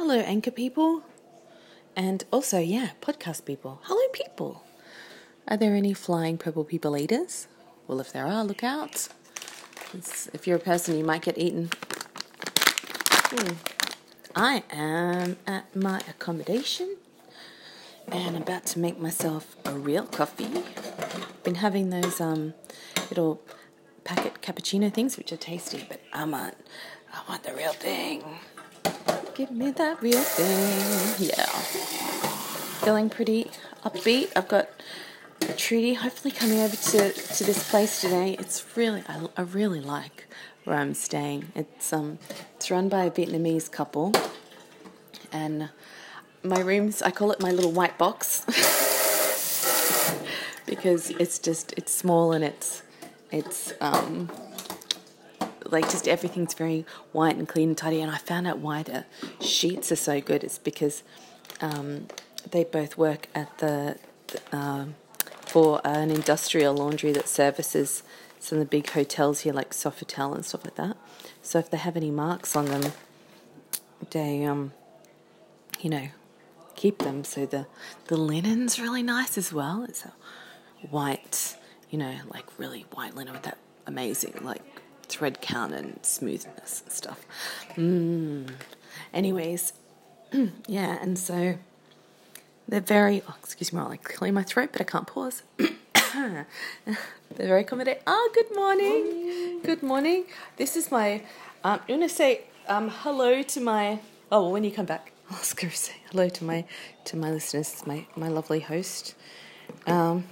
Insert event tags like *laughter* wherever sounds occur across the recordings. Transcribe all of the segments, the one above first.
Hello, anchor people. And also, yeah, podcast people. Hello, people. Are there any flying purple people eaters? Well, if there are, look out. If you're a person, you might get eaten. Hmm. I am at my accommodation and about to make myself a real coffee. Been having those um, little packet cappuccino things, which are tasty, but I want, I want the real thing. Give me that real thing. Yeah. Feeling pretty upbeat. I've got Trudy hopefully coming over to, to this place today. It's really I, I really like where I'm staying. It's um it's run by a Vietnamese couple and my rooms I call it my little white box *laughs* because it's just it's small and it's it's um like just everything's very white and clean and tidy. And I found out why the sheets are so good. It's because um, they both work at the, um, for an industrial laundry that services some of the big hotels here, like Sofitel and stuff like that. So if they have any marks on them, they um, you know, keep them. So the the linen's really nice as well. It's a white, you know, like really white linen with that amazing like thread count and smoothness and stuff. Mm. Anyways, *clears throat* yeah, and so they're very, oh, excuse me I clear my throat, but I can't pause. *coughs* they're very accommodating. Oh, good morning. morning. Good morning. This is my, um, I'm going to say um, hello to my, oh, well, when you come back, *laughs* I was going to say hello to my, to my listeners, my, my lovely host. Um,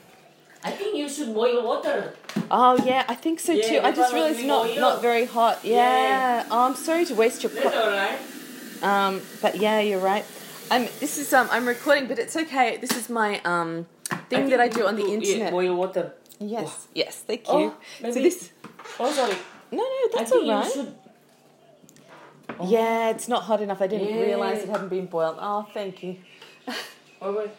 I think you should boil water. Oh yeah, I think so Yeah, too. I just realized not boil. not very hot. Yeah. Yeah. Oh, I'm sorry to waste your. That's alright. um, but yeah, you're right. I'm. This is um. I'm recording, but it's okay. This is my um thing that I do on the internet. Yeah, boil water. Yes. Yes. Thank you. Oh, so maybe- this. Oh, sorry. No, no, that's all right. should. Yeah, it's not hot enough. I didn't Yeah. realize it hadn't been boiled. Oh, thank you. Oh, wait.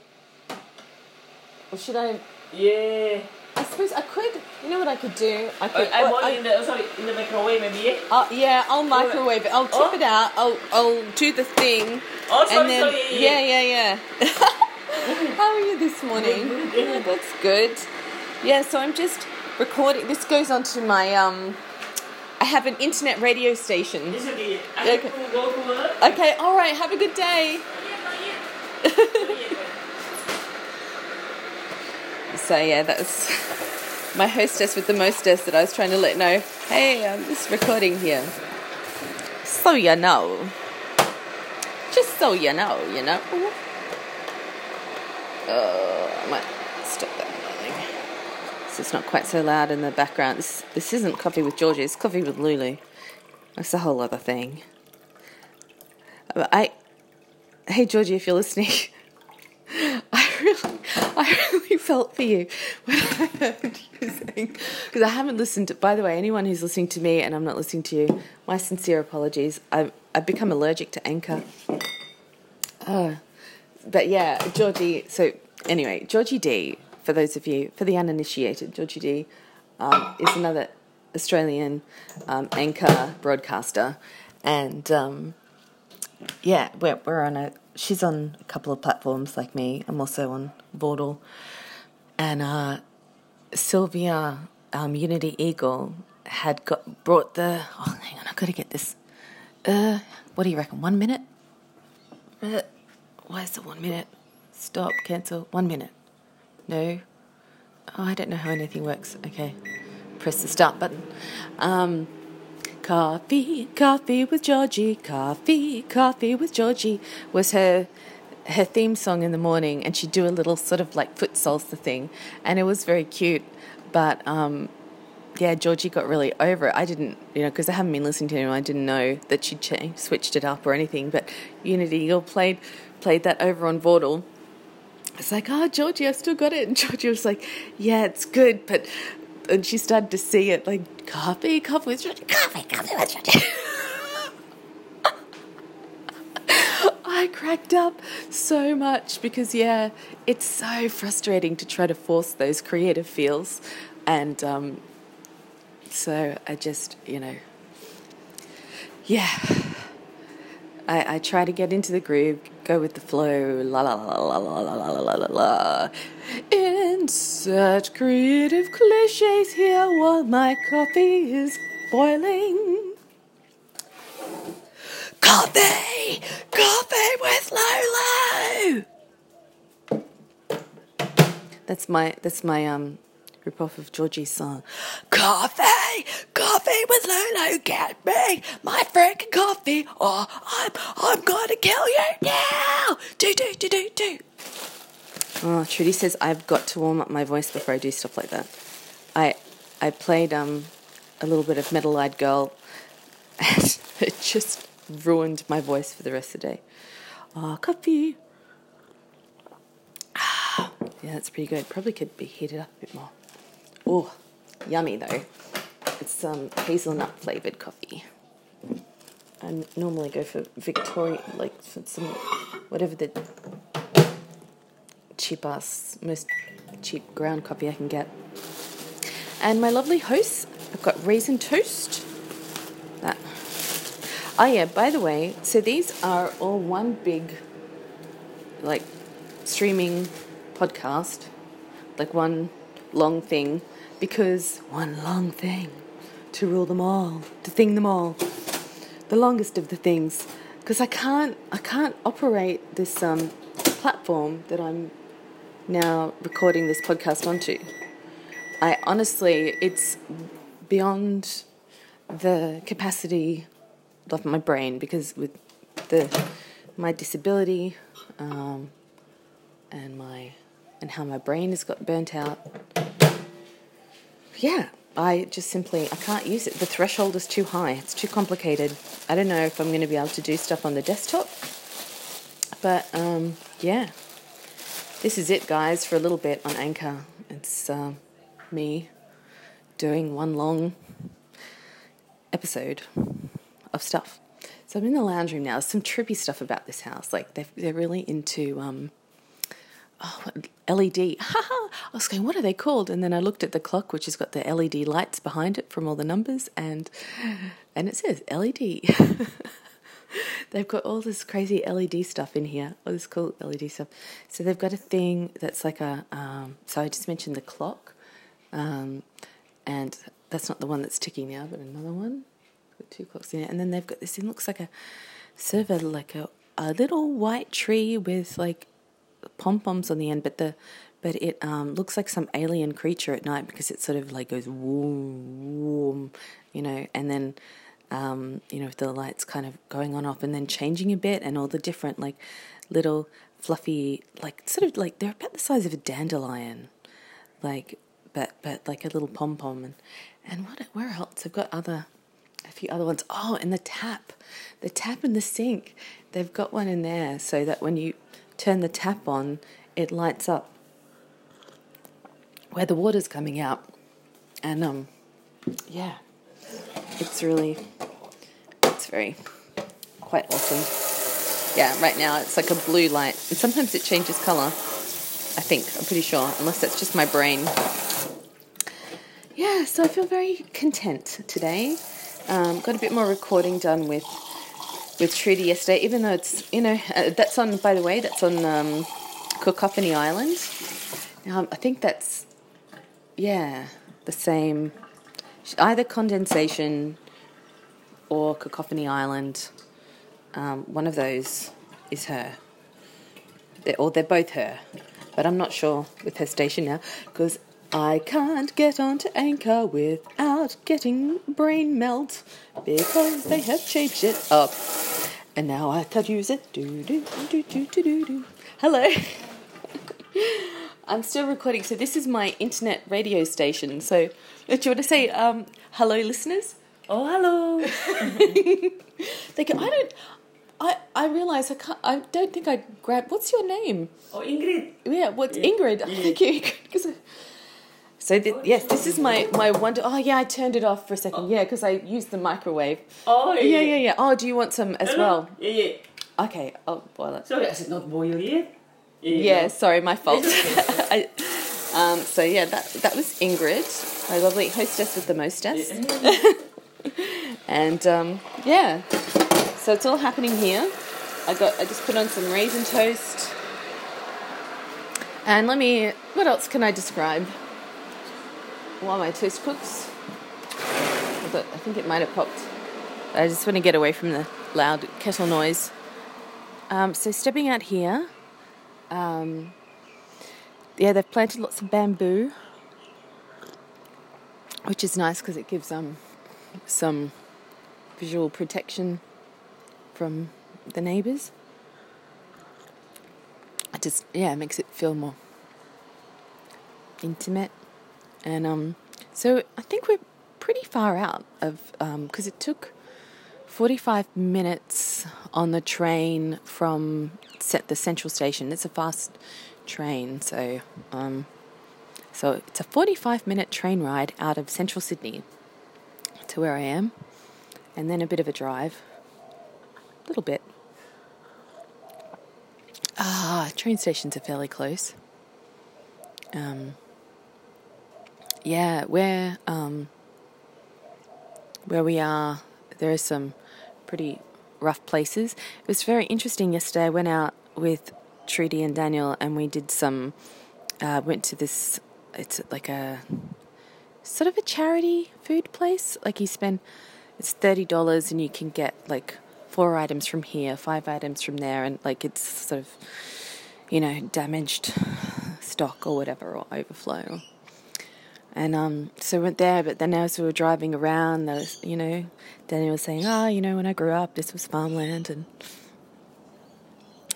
Well, should I? Yeah. I suppose I could. You know what I could do? I I, could. I oh, I- in the oh, sorry in the microwave maybe. Yeah. uh, yeah, I'll microwave it. I'll tip Oh. it out. I'll I'll do the thing. Oh, sorry, and then sorry. yeah, yeah, yeah. *laughs* How are you this morning? Yeah, *laughs* that's good. Yeah, so I'm just recording. This goes onto my um. I have an internet radio station. It's okay. I Okay. have to go to work. Okay, all right. Have a good day. *laughs* So yeah, that's my hostess with the mostess that I was trying to let know. Hey, I'm just recording here. So you know. Just so you know, you know. Oh, I might stop that. So it's not quite so loud in the background. This this isn't coffee with Georgie. It's coffee with Lulu. That's a whole other thing. I, hey Georgie, if you're listening, *laughs* *laughs* I really felt for you when I heard you saying because I haven't listened. to By the way, anyone who's listening to me and I'm not listening to you, my sincere apologies. I've I've become allergic to Anchor. Uh, but yeah, Georgie. So anyway, Georgie D. For those of you, for the uninitiated, Georgie D. Um, is another Australian um, anchor broadcaster, and um, yeah, we're we're on a. She's on a couple of platforms like me. I'm also on Vaudel, and uh, Sylvia um, Unity Eagle had got brought the. Oh, hang on, I've got to get this. Uh, what do you reckon? One minute? Uh, why is it one minute? Stop, cancel. One minute. No. Oh, I don't know how anything works. Okay. Press the start button. Um, coffee, coffee with Georgie, coffee, coffee with Georgie was her her theme song in the morning, and she'd do a little sort of like foot salsa thing, and it was very cute. But um, yeah, Georgie got really over it. I didn't, you know, because I haven't been listening to him. I didn't know that she'd changed, switched it up or anything. But Unity Eagle played played that over on Vaudel. It's like, oh, Georgie, I still got it. And *laughs* Georgie was like, yeah, it's good, but and she started to see it like coffee, coffee coffee, coffee with Georgie. *laughs* I cracked up so much because yeah, it's so frustrating to try to force those creative feels, and um, so I just you know, yeah, I, I try to get into the groove, go with the flow, la la la la la la la la la la. Insert creative cliches here while my coffee is boiling. Coffee! Coffee with Lolo! That's my that's my um rip off of Georgie's song. Coffee! Coffee with Lolo, get me my freaking coffee or I'm I'm gonna kill you now! Do do do do do Oh, Trudy says I've got to warm up my voice before I do stuff like that. I I played um a little bit of Metal Eyed Girl *laughs* and it just ruined my voice for the rest of the day. Oh, coffee. Yeah, that's pretty good. Probably could be heated up a bit more. Oh, yummy though. It's um, hazelnut flavored coffee. I normally go for Vittoria, like for some, whatever the cheap ass, most cheap ground coffee I can get. And my lovely hosts, I've got raisin toast. Oh yeah, by the way, so these are all one big, like, streaming podcast, like one long thing, because one long thing to rule them all, to thing them all, the longest of the things, because I can't, I can't operate this um, platform that I'm now recording this podcast onto. I honestly, it's beyond the capacity of my brain because with the my disability um, and my and how my brain has got burnt out. Yeah, I just simply I can't use it. The threshold is too high. It's too complicated. I don't know if I'm going to be able to do stuff on the desktop. But um, yeah, this is it, guys, for a little bit on Anchor. It's uh, me doing one long episode of stuff. So I'm in the lounge room now. There's some trippy stuff about this house. Like they're they're really into um, oh, LED. *laughs* I was going, what are they called? And then I looked at the clock, which has got the LED lights behind it from all the numbers, and and it says LED. *laughs* they've got all this crazy LED stuff in here, all this cool LED stuff. So they've got a thing that's like a. Um, so I just mentioned the clock, um, and that's not the one that's ticking now, but another one. Got two clocks in it, and then they've got this. It looks like a sort of like a a little white tree with like pom poms on the end, but the but it um, looks like some alien creature at night because it sort of like goes woom woom, you know, and then um, you know with the lights kind of going on off and then changing a bit and all the different like little fluffy like sort of like they're about the size of a dandelion, like but but like a little pom pom and and what where else I've got other few other ones. Oh, and the tap, the tap in the sink. They've got one in there so that when you turn the tap on, it lights up where the water's coming out. And um, yeah, it's really, it's very quite awesome. Yeah, right now it's like a blue light, and sometimes it changes color. I think I'm pretty sure, unless that's just my brain. Yeah, so I feel very content today. Um, got a bit more recording done with with Trudy yesterday, even though it's you know uh, that's on. By the way, that's on um, Cacophony Island. I think that's yeah the same, either condensation or Cacophony Island. Um, one of those is her, they're, or they're both her, but I'm not sure with her station now because I can't get onto Anchor without getting brain melt because they have changed it up. And now I can't use it. Do, do, do, do, do, do, do. Hello. *laughs* I'm still recording. So this is my internet radio station. So do you want to say um, hello, listeners? Oh, hello. *laughs* They go, I don't. I, I realize I can't. I don't think I grabbed. What's your name? Oh, Ingrid. Yeah, what's Yeah. Ingrid? *laughs* Thank you. 'Cause I- so th- yes, this is my my wonder. Oh yeah, I turned it off for a second. Yeah, because I used the microwave. Oh, Yeah, yeah, yeah. Oh, do you want some as well? Yeah, yeah. Okay, I'll boil it. Sorry, I said not boil yet. Yeah, sorry, my fault. *laughs* I, um, so yeah, that that was Ingrid, my lovely hostess with the mostess, *laughs* and um, yeah, so it's all happening here. I got I just put on some raisin toast. And let me what else can I describe? While my toast cooks. But I think it might have popped. I just want to get away from the loud kettle noise. Um, so stepping out here, um, yeah, they've planted lots of bamboo, which is nice because it gives um some visual protection from the neighbours. It just yeah, makes it feel more intimate, and um, so I think we're pretty far out of because it took 45 minutes on the train from set the central station. It's a fast train, so um, so it's a 45 minute train ride out of central Sydney to where I am, and then a bit of a drive, a little bit. Ah, train stations are fairly close. Um, yeah, where um, where we are, there are some pretty rough places. It was very interesting yesterday. I went out with Trudy and Daniel, and we did some. Uh, went to this. It's like a sort of a charity food place. Like you spend, it's thirty dollars, and you can get like four items from here, five items from there, and like it's sort of, you know, damaged stock or whatever or overflow. And um, so we went there, but then as we were driving around, there was, you know, Daniel was saying, "Ah, oh, you know, when I grew up, this was farmland, and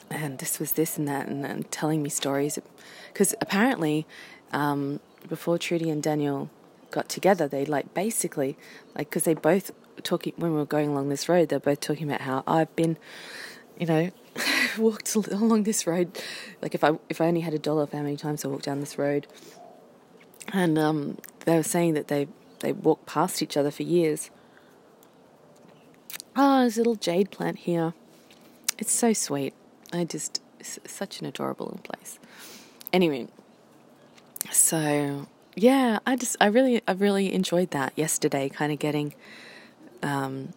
and this was this and that," and, and telling me stories, because apparently, um, before Trudy and Daniel got together, they like basically, like, because they both talking when we were going along this road, they're both talking about how I've been, you know, *laughs* walked along this road. Like if I if I only had a dollar for how many times I walked down this road, and um, they were saying that they they walked past each other for years. Oh, there's a little jade plant here. It's so sweet. I just it's such an adorable little place. Anyway, so yeah, I just I really I really enjoyed that yesterday. Kind of getting um,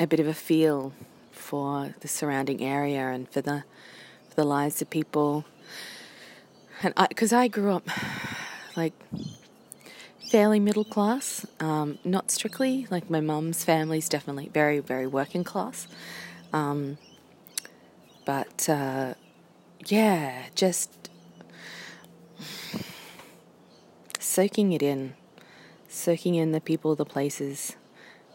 a bit of a feel for the surrounding area and for the for the lives of people. And because I, I, grew up like fairly middle class, um, not strictly. Like my mum's family's definitely very very working class, um, but uh, yeah, just soaking it in, soaking in the people, the places,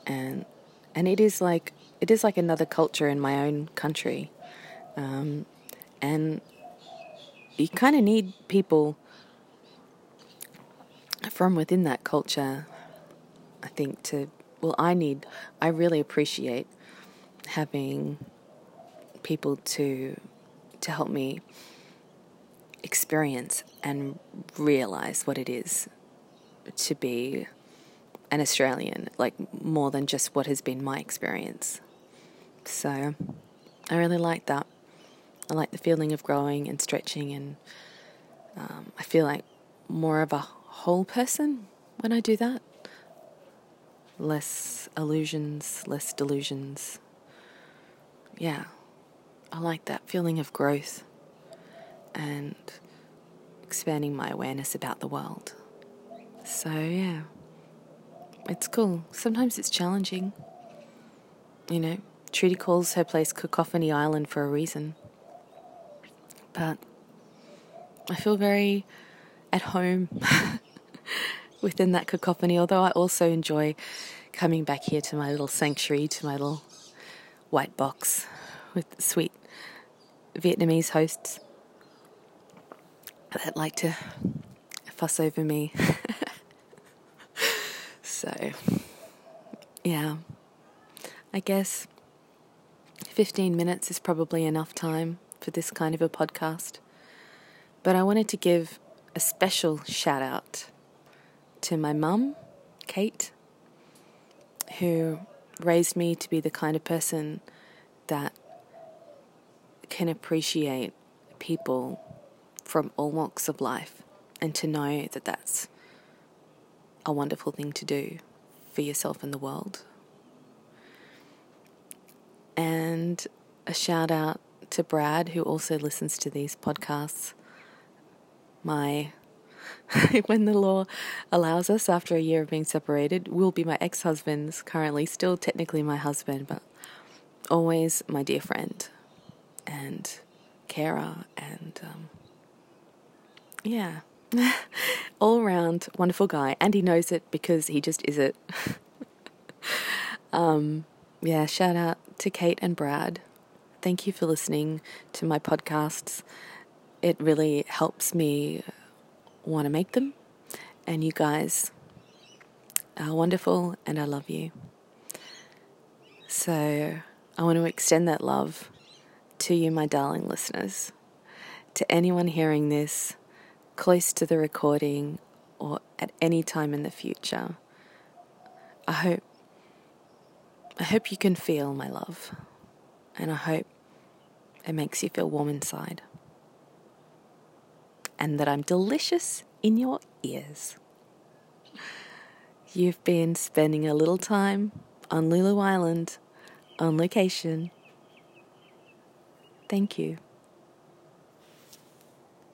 and and it is like it is like another culture in my own country, um, and you kind of need people from within that culture. I think to well, I need I really appreciate having people to to help me experience and realize what it is to be an Australian, like more than just what has been my experience. So I really like that. I like the feeling of growing and stretching, and um, I feel like more of a whole person when I do that. Less illusions, less delusions. Yeah, I like that feeling of growth and expanding my awareness about the world. So, yeah it's cool. Sometimes it's challenging. You know, Trudy calls her place Cacophony Island for a reason. But I feel very at home *laughs* within that cacophony, although I also enjoy coming back here to my little sanctuary, to my little white box with sweet Vietnamese hosts that like to fuss over me. *laughs* So, yeah, I guess 15 minutes is probably enough time for this kind of a podcast. But I wanted to give a special shout out to my mum, Kate, who raised me to be the kind of person that can appreciate people from all walks of life and to know that that's a wonderful thing to do for yourself and the world. And a shout out to Brad, who also listens to these podcasts. My, *laughs* when the law allows us after a year of being separated, will be my ex husband's, currently still technically my husband, but always my dear friend and carer and um, yeah, *laughs* all around wonderful guy. And he knows it because he just is it. *laughs* um, yeah, shout out to Kate and Brad. Thank you for listening to my podcasts. It really helps me want to make them. And you guys are wonderful, and I love you. So I want to extend that love to you, my darling listeners. To anyone hearing this close to the recording or at any time in the future, I hope I hope you can feel my love. And I hope it makes you feel warm inside. And that I'm delicious in your ears. You've been spending a little time on Lulu Island on location. Thank you.